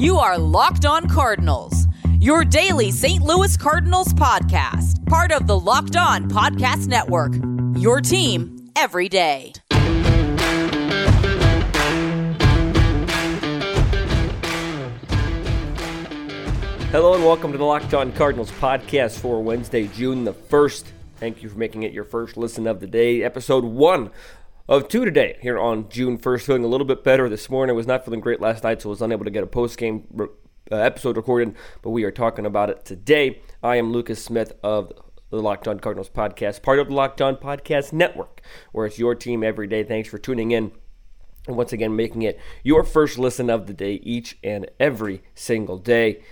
You are Locked On Cardinals, your daily St. Louis Cardinals podcast, part of the Locked On Podcast Network. Your team every day. Hello and welcome to the Locked On Cardinals podcast for Wednesday, June the 1st. Thank you for making it your first listen of the day, episode one of two today here on June 1st. Feeling a little bit better this morning. I was not feeling great last night, so I was unable to get a post game uh, episode recorded, but we are talking about it today. I am Lucas Smith of the Locked On Cardinals podcast, part of the Locked On Podcast Network, where it's your team every day. Thanks for tuning in. And once again, making it your first listen of the day each and every single day.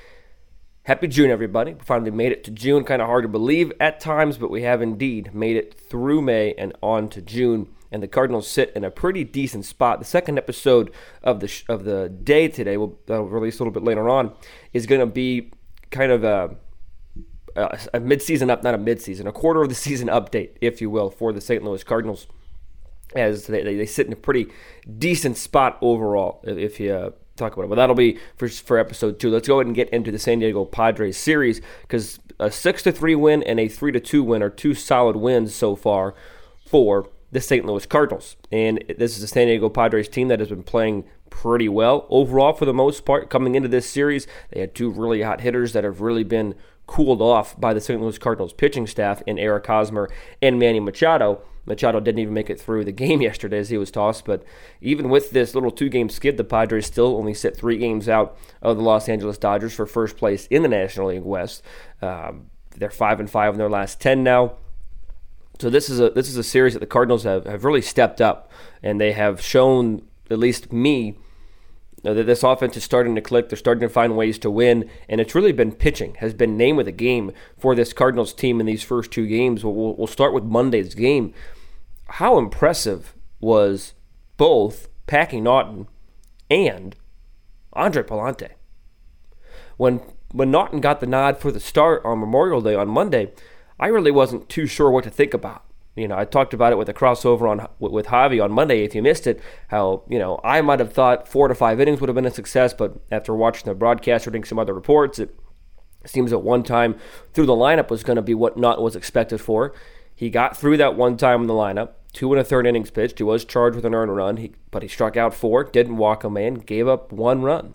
Happy June, everybody. We finally made it to June. Kind of hard to believe at times, but we have indeed made it through May and on to June. And the Cardinals sit in a pretty decent spot. The second episode of the sh- of the day today, we'll release a little bit later on, is going to be kind of a, a, a midseason up, not a midseason, a quarter of the season update, if you will, for the St. Louis Cardinals, as they, they, they sit in a pretty decent spot overall. If you uh, talk about it. But that'll be for for episode two. Let's go ahead and get into the San Diego Padres series because a six to three win and a three to two win are two solid wins so far for the St. Louis Cardinals. And this is a San Diego Padres team that has been playing pretty well overall for the most part coming into this series. They had two really hot hitters that have really been cooled off by the St. Louis Cardinals pitching staff in Eric Hosmer and Manny Machado. Machado didn't even make it through the game yesterday as he was tossed. But even with this little two game skid, the Padres still only sit three games out of the Los Angeles Dodgers for first place in the National League West. Um, they're five and five in their last ten now. So this is a this is a series that the Cardinals have, have really stepped up, and they have shown at least me that this offense is starting to click. They're starting to find ways to win, and it's really been pitching has been name of the game for this Cardinals team in these first two games. We'll, we'll start with Monday's game how impressive was both Packy Naughton and Andre Pallante? When when Naughton got the nod for the start on Memorial Day on Monday, I really wasn't too sure what to think about. You know, I talked about it with a crossover on with Javi on Monday. If you missed it, how you know I might have thought four to five innings would have been a success, but after watching the broadcast, reading some other reports, it seems at one time through the lineup was going to be what not was expected for. He got through that one time in the lineup two and a third innings pitched. He was charged with an earned run, he, but he struck out four, didn't walk a man, gave up one run,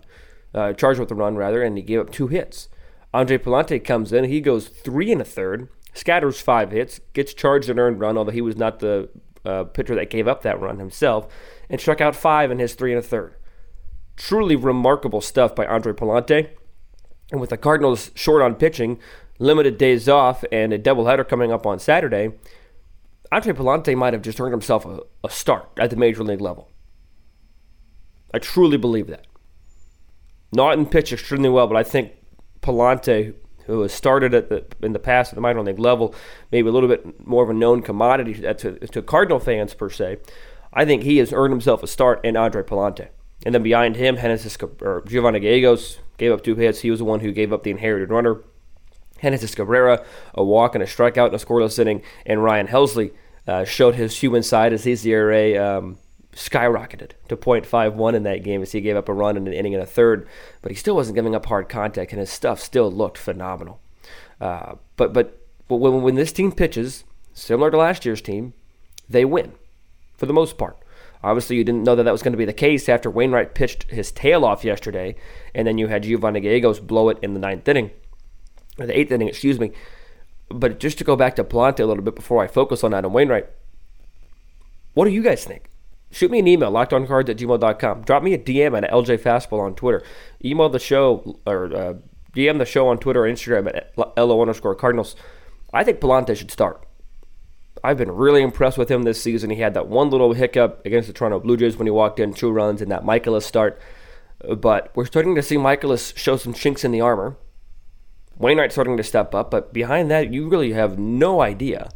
uh, charged with a run rather, and he gave up two hits. Andre Pallante comes in, he goes three and a third, scatters five hits, gets charged an earned run, although he was not the uh, pitcher that gave up that run himself, and struck out five in his three and a third. Truly remarkable stuff by Andre Pallante. And with the Cardinals short on pitching, limited days off, and a doubleheader coming up on Saturday, Andre Pallante might have just earned himself a, a start at the major league level. I truly believe that. Naughton pitched extremely well, but I think Pallante, who has started at the in the past at the minor league level, maybe a little bit more of a known commodity to, to Cardinal fans per se. I think he has earned himself a start in Andre Pallante. And then behind him, Genesis, or Giovanni Gallegos gave up two hits. He was the one who gave up the inherited runner. Genesis Cabrera, a walk and a strikeout in a scoreless inning, and Ryan Helsley uh, showed his human side as his ERA um, skyrocketed to .51 in that game as he gave up a run in an inning and a third, but he still wasn't giving up hard contact, and his stuff still looked phenomenal. Uh, but but when, when this team pitches, similar to last year's team, they win for the most part. Obviously, you didn't know that that was going to be the case after Wainwright pitched his tail off yesterday, and then you had Giovanni Gallegos blow it in the ninth inning, or the eighth inning, excuse me. But just to go back to Pallante a little bit before I focus on Adam Wainwright, what do you guys think? Shoot me an email, lockedoncards at gmail.com. Drop me a DM at LJ Fastball on Twitter. Email the show or uh, DM the show on Twitter or Instagram at LO underscore Cardinals. I think Pallante should start. I've been really impressed with him this season. He had that one little hiccup against the Toronto Blue Jays when he walked in, two runs in that Mikolas start. But we're starting to see Mikolas show some chinks in the armor. Wainwright starting to step up, but behind that, you really have no idea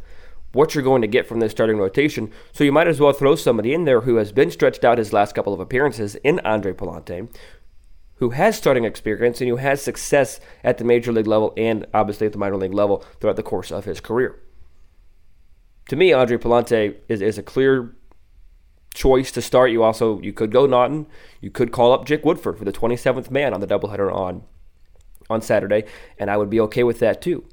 what you're going to get from this starting rotation. So you might as well throw somebody in there who has been stretched out his last couple of appearances in Andre Pallante, who has starting experience and who has success at the major league level and obviously at the minor league level throughout the course of his career. To me, Andre Pallante is, is a clear choice to start. You also you could go Naughton. You could call up Jake Woodford for the 27th man on the doubleheader on on Saturday, and I would be okay with that too.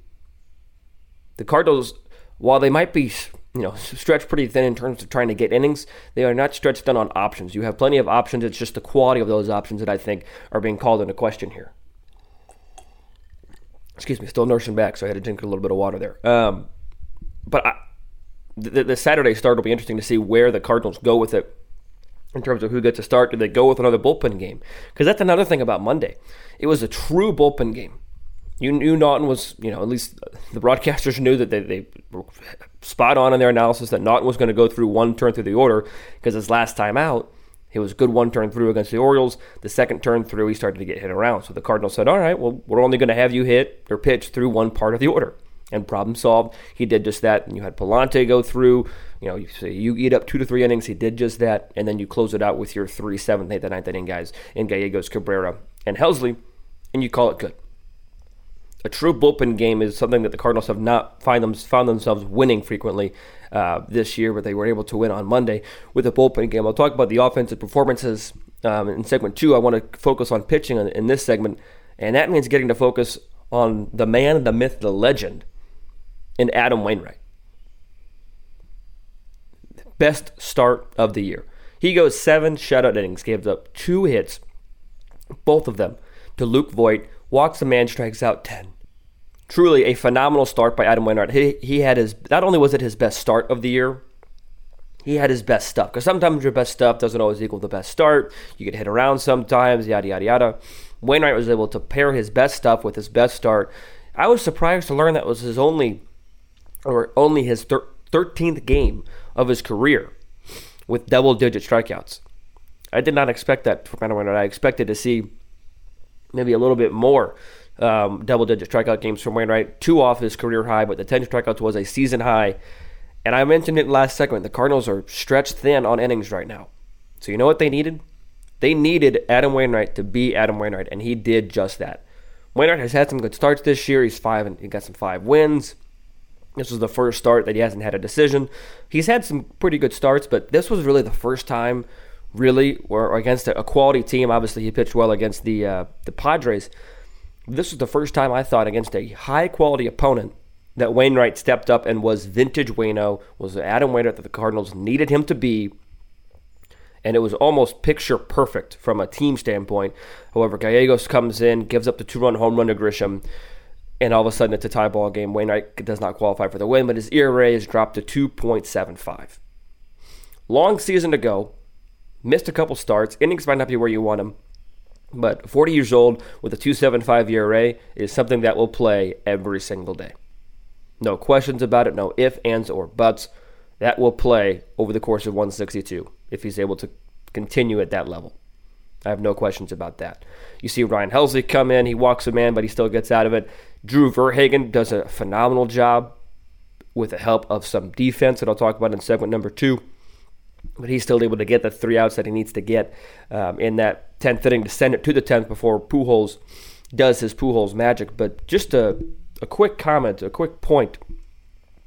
The Cardinals, while they might be you know stretched pretty thin in terms of trying to get innings, they are not stretched thin on options. You have plenty of options. It's just the quality of those options that I think are being called into question here. Excuse me, still nursing back, so I had to drink a little bit of water there. Um, but I, the, the Saturday start will be interesting to see where the Cardinals go with it in terms of who gets a start. Do they go with another bullpen game? Because that's another thing about Monday. It was a true bullpen game. You knew Naughton was, you know, at least the broadcasters knew that they, they were spot on in their analysis that Naughton was going to go through one turn through the order because his last time out, he was good one turn through against the Orioles. The second turn through, he started to get hit around. So the Cardinals said, all right, well, we're only going to have you hit or pitch through one part of the order and problem solved. He did just that. And you had Pallante go through, you know, you, you eat up two to three innings. He did just that. And then you close it out with your three, seventh, eighth, and ninth inning guys in Gallegos, Cabrera, and Helsley, and you call it good. A true bullpen game is something that the Cardinals have not find them, found themselves winning frequently uh, this year, but they were able to win on Monday with a bullpen game. I'll talk about the offensive performances um, in segment two. I want to focus on pitching in, in this segment, and that means getting to focus on the man, the myth, the legend in Adam Wainwright. Best start of the year. He goes seven shutout innings, gives up two hits, both of them to Luke Voit, walks a man, strikes out 10. Truly a phenomenal start by Adam Wainwright. He, he had his, not only was it his best start of the year, he had his best stuff. Because sometimes your best stuff doesn't always equal the best start. You get hit around sometimes, yada, yada, yada. Wainwright was able to pair his best stuff with his best start. I was surprised to learn that was his only or only his thir- 13th game of his career with double digit strikeouts. I did not expect that from Adam Wainwright. I expected to see maybe a little bit more um, double digit strikeout games from Wainwright. Two off his career high, but the 10 strikeouts was a season high. And I mentioned it last segment. The Cardinals are stretched thin on innings right now. So you know what they needed? They needed Adam Wainwright to be Adam Wainwright, and he did just that. Wainwright has had some good starts this year. He's five and he got some five wins. This was the first start that he hasn't had a decision. He's had some pretty good starts, but this was really the first time, really, or against a, quality team. Obviously, he pitched well against the uh, the Padres. This was the first time I thought against a high quality opponent that Wainwright stepped up and was vintage Wayno, was Adam Wainwright that the Cardinals needed him to be. And it was almost picture perfect from a team standpoint. However, Gallegos comes in, gives up the two run home run to Grisham and all of a sudden it's a tie ball game. Wainwright does not qualify for the win, but his ERA is dropped to 2.75. Long season to go, missed a couple starts. Innings might not be where you want him, but 40 years old with a 2.75 ERA is something that will play every single day. No questions about it, no ifs, ands, or buts. That will play over the course of 162 if he's able to continue at that level. I have no questions about that. You see Ryan Helsley come in, he walks a man, but he still gets out of it. Drew Verhagen does a phenomenal job with the help of some defense that I'll talk about in segment number two. But he's still able to get the three outs that he needs to get um, in that 10th inning to send it to the 10th before Pujols does his Pujols magic. But just a, a quick comment, a quick point,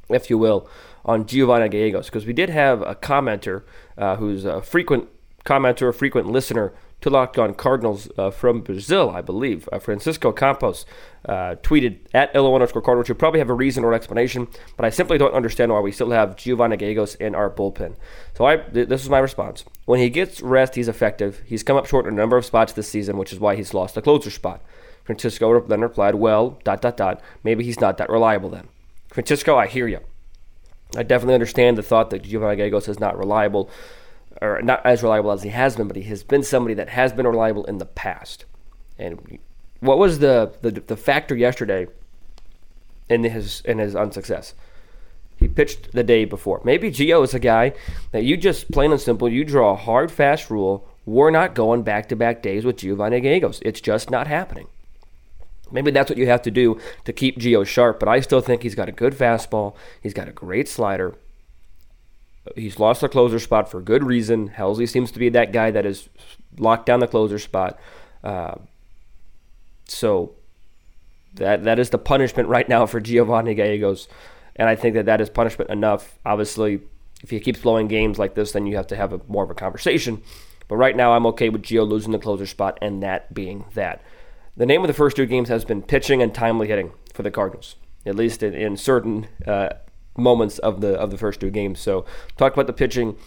if you will, on Giovanni Gallegos, because we did have a commenter uh, who's a frequent commenter, a frequent listener to Locked On Cardinals uh, from Brazil, I believe. Uh, Francisco Campos uh, tweeted at LO underscore Cardinals. You probably have a reason or explanation, but I simply don't understand why we still have Giovanni Gallegos in our bullpen. So I, th- this is my response. When he gets rest, he's effective. He's come up short in a number of spots this season, which is why he's lost the closer spot. Francisco then replied, well, dot, dot, dot. Maybe he's not that reliable then. Francisco, I hear you. I definitely understand the thought that Giovanni Gallegos is not reliable or not as reliable as he has been, but he has been somebody that has been reliable in the past. And what was the the, the factor yesterday in his in his unsuccess? He pitched the day before. Maybe Gio is a guy that you just plain and simple you draw a hard fast rule. We're not going back to back days with Giovanni Gallegos. It's just not happening. Maybe that's what you have to do to keep Gio sharp, but I still think he's got a good fastball. He's got a great slider. He's lost the closer spot for good reason. Helsley seems to be that guy that has locked down the closer spot. Uh, so that that is the punishment right now for Giovanni Gallegos, and I think that that is punishment enough. Obviously, If he keeps blowing games like this, then you have to have a, more of a conversation. But right now, I'm okay with Gio losing the closer spot and that being that. The name of the first two games has been pitching and timely hitting for the Cardinals, at least in, in certain uh, moments of the of the first two games. So, talk about the pitching.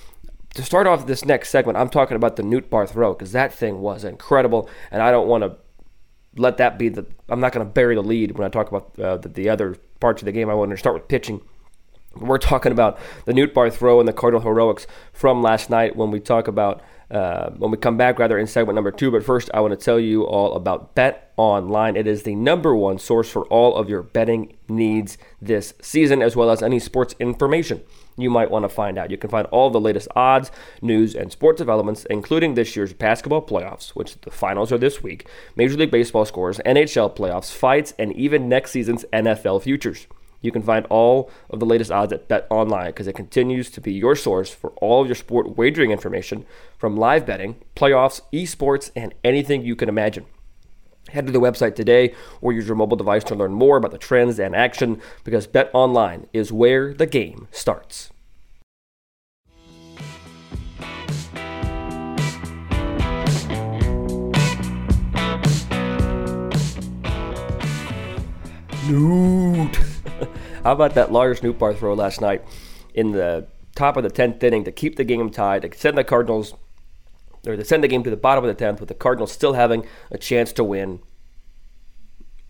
To start off this next segment, I'm talking about the Nootbaar throw because that thing was incredible, and I don't want to let that be the. I'm not going to bury the lead when I talk about uh, the, the other parts of the game. I want to start with pitching. We're talking about the Nootbaar throw and the Cardinal heroics from last night when we talk about uh, when we come back, rather, in segment number two. But first, I want to tell you all about Bet Online. It is the number one source for all of your betting needs this season, as well as any sports information you might want to find out. You can find all the latest odds, news, and sports developments, including this year's basketball playoffs, which the finals are this week, Major League Baseball scores, NHL playoffs, fights, and even next season's NFL futures. You can find all of the latest odds at Bet Online because it continues to be your source for all of your sport wagering information from live betting, playoffs, esports, and anything you can imagine. Head to the website today or use your mobile device to learn more about the trends and action because Bet Online is where the game starts. Newt. How about that Lars Nootbaar throw last night in the top of the 10th inning to keep the game tied, to send the Cardinals, or to send the game to the bottom of the 10th with the Cardinals still having a chance to win?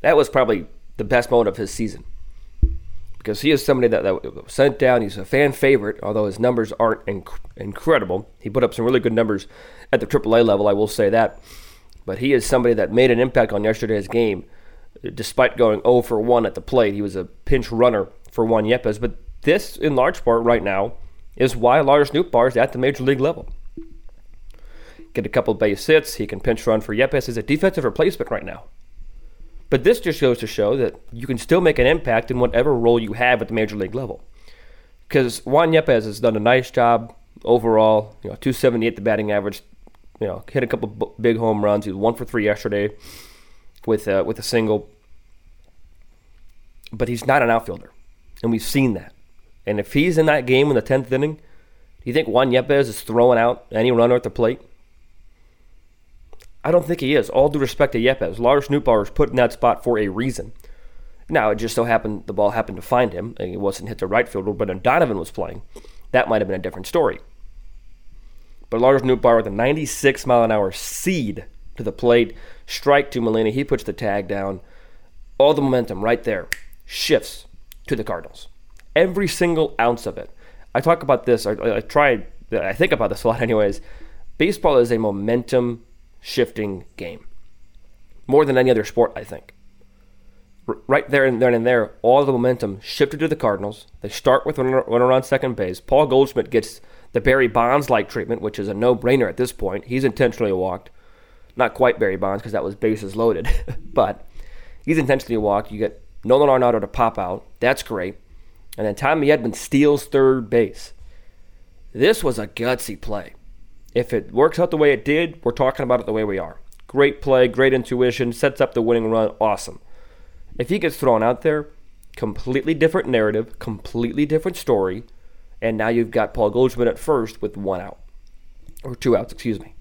That was probably the best moment of his season. Because he is somebody that, that was sent down. He's a fan favorite, although his numbers aren't inc- incredible. He put up some really good numbers at the AAA level, I will say that. But he is somebody that made an impact on yesterday's game despite going 0 for 1 at the plate. He was a pinch runner for Juan Yepez. But this, in large part, right now, is why Lars Nootbaar is at the major league level. Get a couple base hits. He can pinch run for Yepez. He's a defensive replacement right now. But this just goes to show that you can still make an impact in whatever role you have at the major league level. Because Juan Yepez has done a nice job overall. You know, 278 the batting average. You know, hit a couple big home runs. He was one for three yesterday with a, with a single. But he's not an outfielder, and we've seen that. And if he's in that game in the tenth inning, do you think Juan Yepez is throwing out any runner at the plate? I don't think he is. All due respect to Yepez, Lars Nootbaar was put in that spot for a reason. Now it just so happened the ball happened to find him, and he wasn't hit the right fielder. But when Donovan was playing, that might have been a different story. But Lars Nootbaar with a 96 mile an hour seed to the plate, strike to Molina. He puts the tag down. All the momentum right there shifts to the Cardinals. Every single ounce of it. I talk about this. I, I try. I think about this a lot, anyways. Baseball is a momentum shifting game, more than any other sport. I think. R- right there and then and there, all the momentum shifted to the Cardinals. They start with runner, on second base. Paul Goldschmidt gets the Barry Bonds like treatment, which is a no brainer at this point. He's intentionally walked. Not quite Barry Bonds because that was bases loaded, but he's intentionally walked. You get Nolan Arenado to pop out. That's great. And then Tommy Edman steals third base. This was a gutsy play. If it works out the way it did, we're talking about it the way we are. Great play, great intuition, sets up the winning run. Awesome. If he gets thrown out there, completely different narrative, completely different story, and now you've got Paul Goldschmidt at first with one out. Or two outs, excuse me.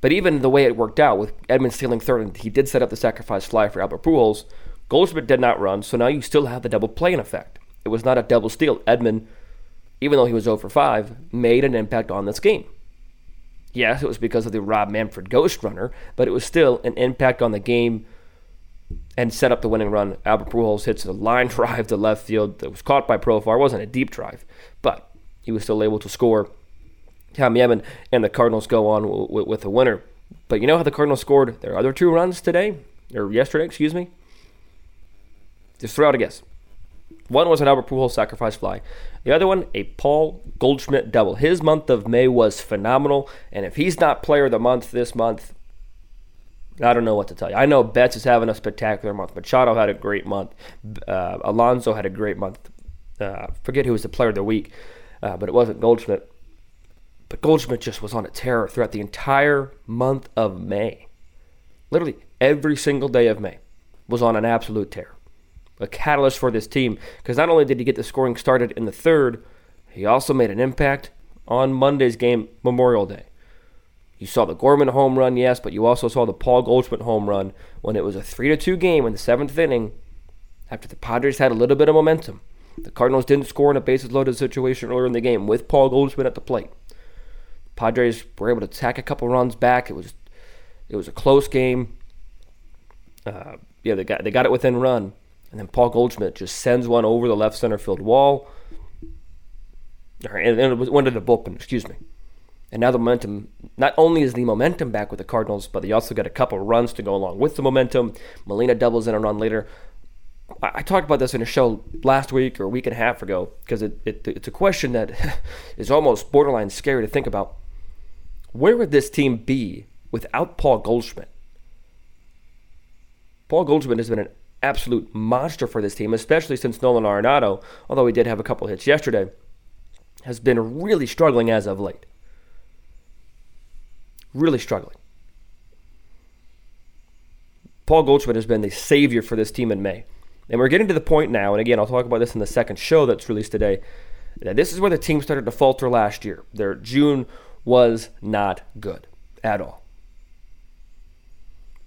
But even the way it worked out with Edman stealing third, and he did set up the sacrifice fly for Albert Pujols, Goldschmidt did not run, so now you still have the double play in effect. It was not a double steal. Edman, even though he was 0 for 5, made an impact on this game. Yes, it was because of the Rob Manfred ghost runner, but it was still an impact on the game and set up the winning run. Albert Pujols hits a line drive to left field that was caught by Profar. It wasn't a deep drive, but he was still able to score. Tommy Edman and the Cardinals go on w- w- with a winner. But you know how the Cardinals scored their other two runs today? Or yesterday, excuse me? Just throw out a guess. One was an Albert Pujols sacrifice fly. The other one, a Paul Goldschmidt double. His month of May was phenomenal, and if he's not player of the month this month, I don't know what to tell you. I know Betts is having a spectacular month. Machado had a great month. Uh, Alonso had a great month. Uh, forget who was the player of the week, uh, but it wasn't Goldschmidt. But Goldschmidt just was on a tear throughout the entire month of May. Literally every single day of May was on an absolute tear a catalyst for this team because not only did he get the scoring started in the third, he also made an impact on Monday's game, Memorial Day. You saw the Gorman home run, yes, but you also saw the Paul Goldschmidt home run when it was a 3 2 game in the seventh inning after the Padres had a little bit of momentum. The Cardinals didn't score in a bases loaded situation earlier in the game with Paul Goldschmidt at the plate. Padres were able to tack a couple runs back. It was it was a close game. Uh, yeah, they got they got it within run, and then Paul Goldschmidt just sends one over the left center field wall. And, and it one to the bullpen. Excuse me. And now the momentum, not only is the momentum back with the Cardinals, but they also got a couple runs to go along with the momentum. Molina doubles in a run later. I, I talked about this in a show last week or a week and a half ago because it, it, it's a question that is almost borderline scary to think about. Where would this team be without Paul Goldschmidt? Paul Goldschmidt has been an absolute monster for this team, especially since Nolan Arenado, although he did have a couple hits yesterday, has been really struggling as of late really struggling. Paul Goldschmidt has been the savior for this team in May. And we're getting to the point now, and again, I'll talk about this in the second show that's released today. That this is where the team started to falter last year. Their June was not good at all.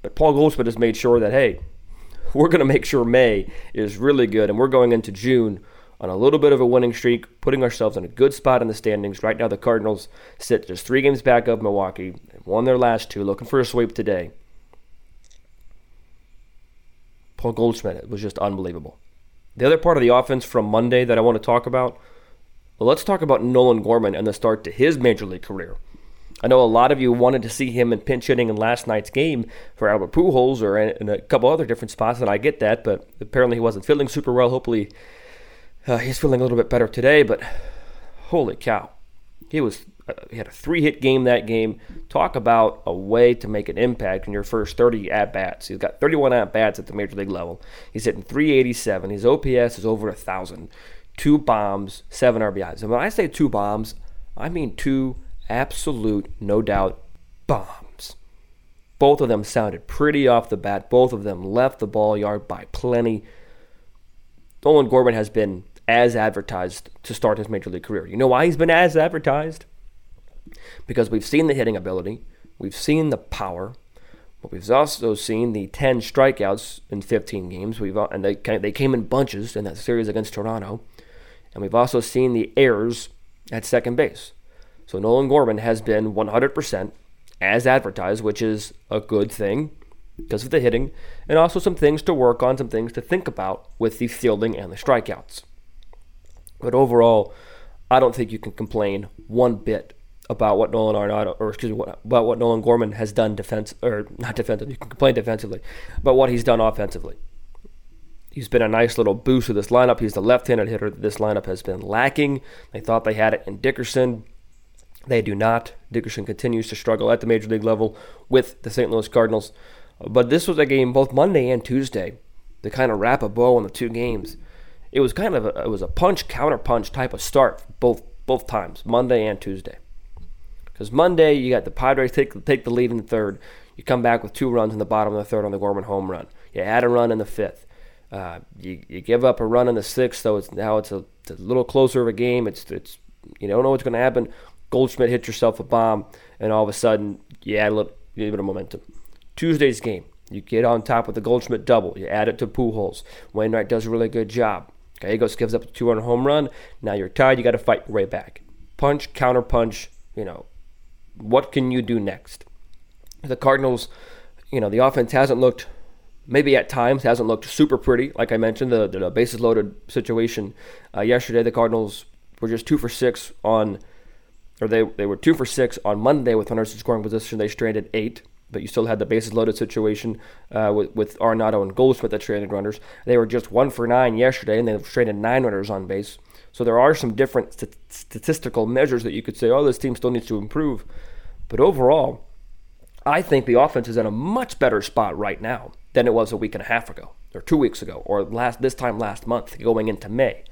But Paul Goldschmidt has made sure that, hey, we're going to make sure May is really good, and we're going into June on a little bit of a winning streak, putting ourselves in a good spot in the standings. Right now, the Cardinals sit just three games back of Milwaukee, and won their last two, looking for a sweep today. Paul Goldschmidt—it was just unbelievable. The other part of the offense from Monday that I want to talk about, well, let's talk about Nolan Gorman and the start to his major league career. I know a lot of you wanted to see him in pinch hitting in last night's game for Albert Pujols or in a couple other different spots, and I get that, but apparently he wasn't feeling super well. Hopefully uh, he's feeling a little bit better today, but holy cow, he was uh, he had a three hit game that game. Talk about a way to make an impact in your first 30 at bats. He's got 31 at bats at the major league level. He's hitting 387. His OPS is over a thousand. Two bombs, seven RBIs. And when I say two bombs, I mean two absolute, no doubt, bombs. Both of them sounded pretty off the bat. Both of them left the ball yard by plenty. Nolan Gorman has been as advertised to start his major league career. You know why he's been as advertised? Because we've seen the hitting ability, we've seen the power, but we've also seen the 10 strikeouts in 15 games. We've uh, and they they came in bunches in that series against Toronto, and we've also seen the errors at second base. So Nolan Gorman has been 100% as advertised, which is a good thing because of the hitting, and also some things to work on, some things to think about with the fielding and the strikeouts. But overall, I don't think you can complain one bit about what Nolan Arenado, or excuse me, about what Nolan Gorman has done defense, or not defensively. You can complain defensively, but what he's done offensively. He's been a nice little boost to this lineup. He's the left-handed hitter that this lineup has been lacking. They thought they had it in Dickerson. They do not. Dickerson continues to struggle at the major league level with the St. Louis Cardinals. But this was a game both Monday and Tuesday to kind of wrap a bow on the two games it was kind of a, it was a punch counter punch type of start both both times, Monday and Tuesday. Because Monday you got the Padres take take the lead in the third. You come back with two runs in the bottom of the third on the Gorman home run. You add a run in the fifth. Uh, you, you give up a run in the sixth, so it's now it's a, it's a little closer of a game. It's it's you don't know what's going to happen. Goldschmidt hits yourself a bomb, and all of a sudden you add a little, a bit of momentum. Tuesday's game, you get on top with the Goldschmidt double. You add it to Pujols. Wainwright does a really good job. Gallegos gives up a two run home run. Now you're tied. You got to fight way back. Punch, counter punch. You know, what can you do next? The Cardinals, you know, the offense hasn't looked, maybe at times hasn't looked super pretty. Like I mentioned, the, the bases loaded situation uh, yesterday. The Cardinals were just two for six on, or they they were two for six on Monday with runners in scoring position. They stranded eight but you still had the bases loaded situation uh, with, with Arenado and Goldschmidt that stranded runners. They were just one for nine yesterday, and they stranded nine runners on base. So there are some different st- statistical measures that you could say, oh, this team still needs to improve. But overall, I think the offense is in a much better spot right now than it was a week and a half ago, or two weeks ago, or last this time last month, going into May.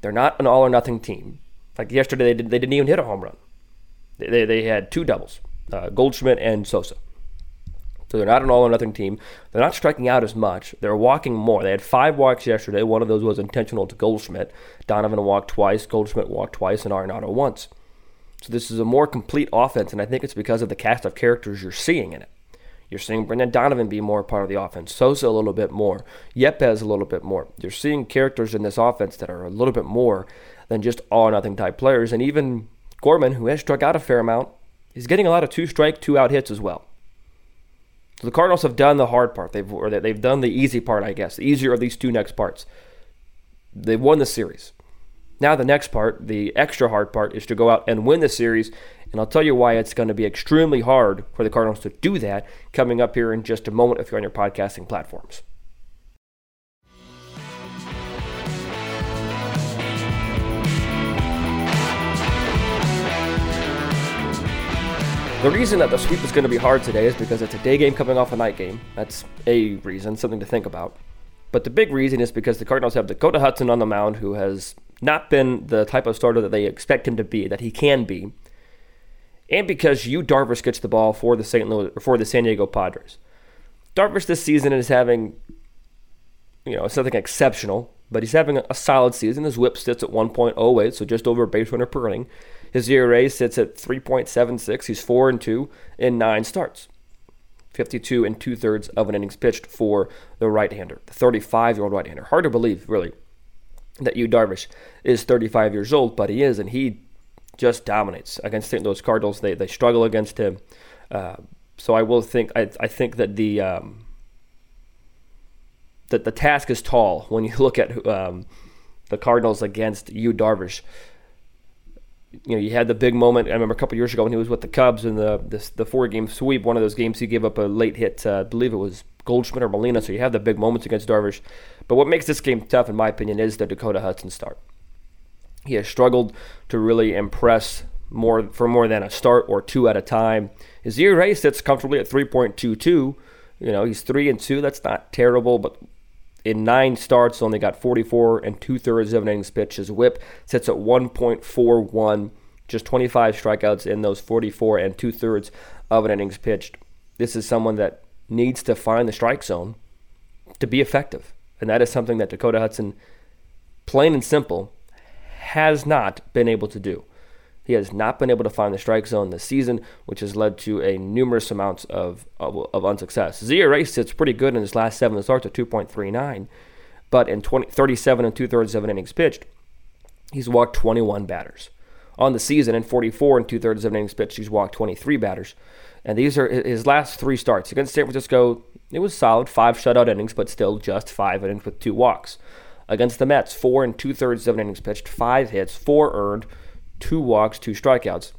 They're not an all or nothing team. Like yesterday, they, did, they didn't even hit a home run. They, they, they had two doubles uh, Goldschmidt and Sosa. So they're not an all or nothing team. They're not striking out as much. They're walking more. They had five walks yesterday. One of those was intentional to Goldschmidt. Donovan walked twice. Goldschmidt walked twice, and Arenado once. So this is a more complete offense, and I think it's because of the cast of characters you're seeing in it. You're seeing Brendan Donovan be more part of the offense, Sosa a little bit more, Yepez a little bit more. You're seeing characters in this offense that are a little bit more than just all or nothing type players, and even Gorman, who has struck out a fair amount, is getting a lot of two strike, two out hits as well. So the Cardinals have done the hard part. They've or they've done the easy part, I guess. The easier of these two next parts. They've won the series. Now the next part, the extra hard part, is to go out and win the series. And I'll tell you why it's going to be extremely hard for the Cardinals to do that coming up here in just a moment if you're on your podcasting platforms. The reason that the sweep is going to be hard today is because it's a day game coming off a night game. That's a reason, something to think about. But the big reason is because the Cardinals have Dakota Hudson on the mound, who has not been the type of starter that they expect him to be, that he can be, and because Yu Darvish gets the ball for the St. Louis for the San Diego Padres. Darvish this season is having, you know, something exceptional, but he's having a solid season. His WHIP sits at 1.08, so just over a base runner per inning. His ERA sits at 3.76. He's four and two in nine starts. 52 and two thirds of an innings pitched for the right-hander, the 35-year-old right-hander. Hard to believe, really, that Yu Darvish is 35 years old, but he is, and he just dominates against St. Louis Cardinals. They they struggle against him. Uh, so I will think I, I think that the um, that the task is tall when you look at um, the Cardinals against Yu Darvish you know, you had the big moment. I remember a couple years ago when he was with the Cubs in the the, the four game sweep. One of those games, he gave up a late hit. Uh, I believe it was Goldschmidt or Molina. So you have the big moments against Darvish. But what makes this game tough, in my opinion, is the Dakota Hudson start. He has struggled to really impress more for more than a start or two at a time. His ERA sits comfortably at 3.22. You know, he's three and two. That's not terrible, but in nine starts, only got 44 and two thirds of an innings pitched. His whip sits at 1.41, just 25 strikeouts in those 44 and two thirds of an innings pitched. This is someone that needs to find the strike zone to be effective. And that is something that Dakota Hudson, plain and simple, has not been able to do. He has not been able to find the strike zone this season, which has led to a numerous amounts of, of, of unsuccess. ZRA sits pretty good in his last seven starts at 2.39, but in 20, 37 and two thirds of an innings pitched, he's walked 21 batters. On the season, in 44 and two thirds of an innings pitched, he's walked 23 batters. And these are his last three starts. Against San Francisco, it was solid, five shutout innings, but still just five innings with two walks. Against the Mets, four and two thirds an innings pitched, five hits, four earned, two walks, two strikeouts.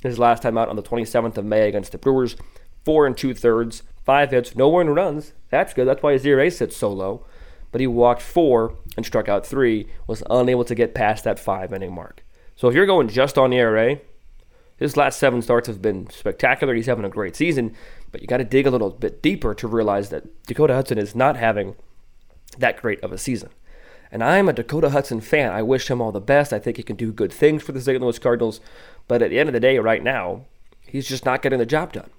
His last time out on the 27th of May against the Brewers, four and two thirds, five hits, no one runs. That's good. That's why his ERA sits so low. But he walked four and struck out three, was unable to get past that five inning mark. So if you're going just on the ERA, his last seven starts have been spectacular. He's having a great season, but you got to dig a little bit deeper to realize that Dakota Hudson is not having that great of a season. And I'm a Dakota Hudson fan. I wish him all the best. I think he can do good things for the St. Louis Cardinals. But at the end of the day, right now, he's just not getting the job done.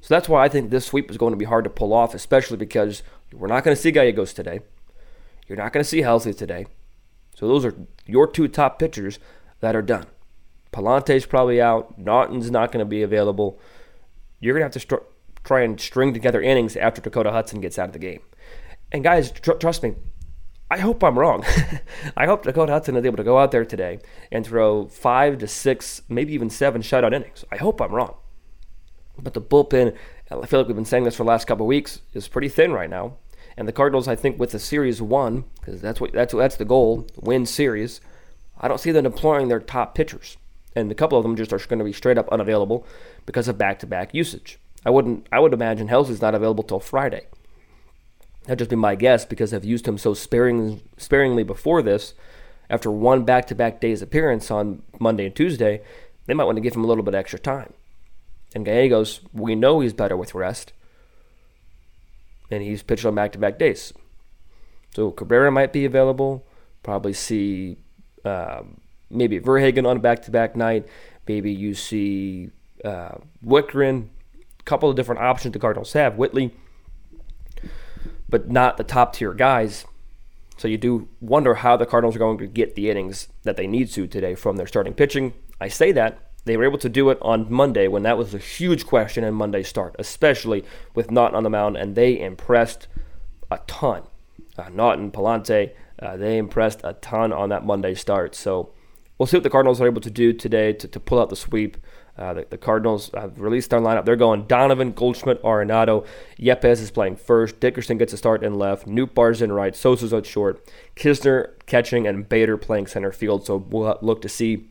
So that's why I think this sweep is going to be hard to pull off, especially because we're not going to see Gallegos today. You're not going to see Helsley today. So those are your two top pitchers that are done. Pallante's probably out. Naughton's not going to be available. You're going to have to try and string together innings after Dakota Hudson gets out of the game. And guys, tr- trust me, I hope I'm wrong. I hope Dakota Hudson is able to go out there today and throw five to six, maybe even seven shutout innings. I hope I'm wrong. But the bullpen, I feel like we've been saying this for the last couple of weeks, is pretty thin right now. And the Cardinals, I think, with the series one, because that's what that's that's the goal, win series. I don't see them deploying their top pitchers, and a couple of them just are going to be straight up unavailable because of back-to-back usage. I wouldn't. I would imagine Helsley's not available till Friday. That'd just be my guess because I've used him so sparing, sparingly before this. After one back to back day's appearance on Monday and Tuesday, they might want to give him a little bit extra time. And Gallegos, we know he's better with rest. And he's pitched on back to back days. So Cabrera might be available. Probably see uh, maybe Verhagen on a back to back night. Maybe you see uh, Wittgren couple of different options the Cardinals have. Whitley, but not the top tier guys. So you do wonder how the Cardinals are going to get the innings that they need to today from their starting pitching. I say that they were able to do it on Monday when that was a huge question in Monday's start, especially with Naughton on the mound, and they impressed a ton. Uh, Naughton, Pallante, uh, they impressed a ton on that Monday start. So we'll see what the Cardinals are able to do today to, to pull out the sweep. Uh, the, the, Cardinals have released their lineup. They're going Donovan, Goldschmidt, Arenado. Yepez is playing first. Dickerson gets a start in left. Nootbaar's in right. Sosa's at short. Knizner catching and Bader playing center field. So we'll look to see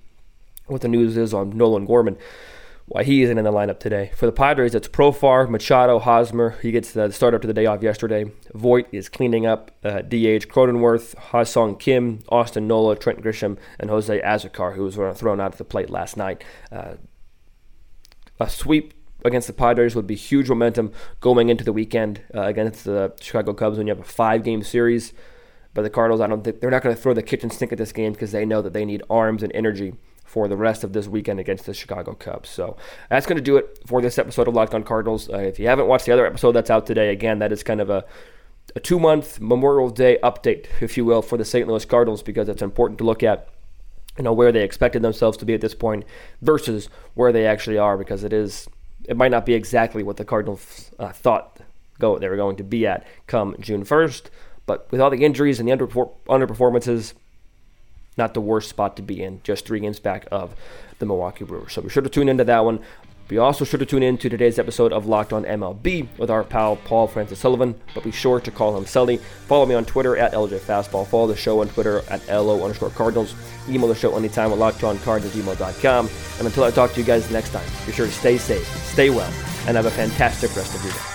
what the news is on Nolan Gorman. Why he isn't in the lineup today. For the Padres, it's Profar, Machado, Hosmer. He gets the start after the day off yesterday. Voit is cleaning up. Uh, DH Cronenworth, Ha-Seong Kim, Austin Nola, Trent Grisham, and Jose Azocar, who was thrown out at the plate last night. Uh, a sweep against the Padres would be huge momentum going into the weekend uh, against the Chicago Cubs when you have a five-game series. But the Cardinals, I don't think they're not going to throw the kitchen sink at this game because they know that they need arms and energy for the rest of this weekend against the Chicago Cubs. So that's going to do it for this episode of Locked On Cardinals. Uh, if you haven't watched the other episode that's out today, again, that is kind of a a two month Memorial Day update, if you will, for the St. Louis Cardinals because it's important to look at you know where they expected themselves to be at this point versus where they actually are because it is it might not be exactly what the Cardinals uh, thought go they were going to be at come June 1st but with all the injuries and the underperformances not the worst spot to be in just three games back of the Milwaukee Brewers so be sure to tune into that one be also sure to tune in to today's episode of Locked On MLB with our pal Paul Francis Sullivan, but be sure to call him Sully. Follow me on Twitter at LJ Fastball. Follow the show on Twitter at LO underscore Cardinals. Email the show anytime at lockedoncards at gmail.com. And until I talk to you guys next time, be sure to stay safe, stay well, and have a fantastic rest of your day.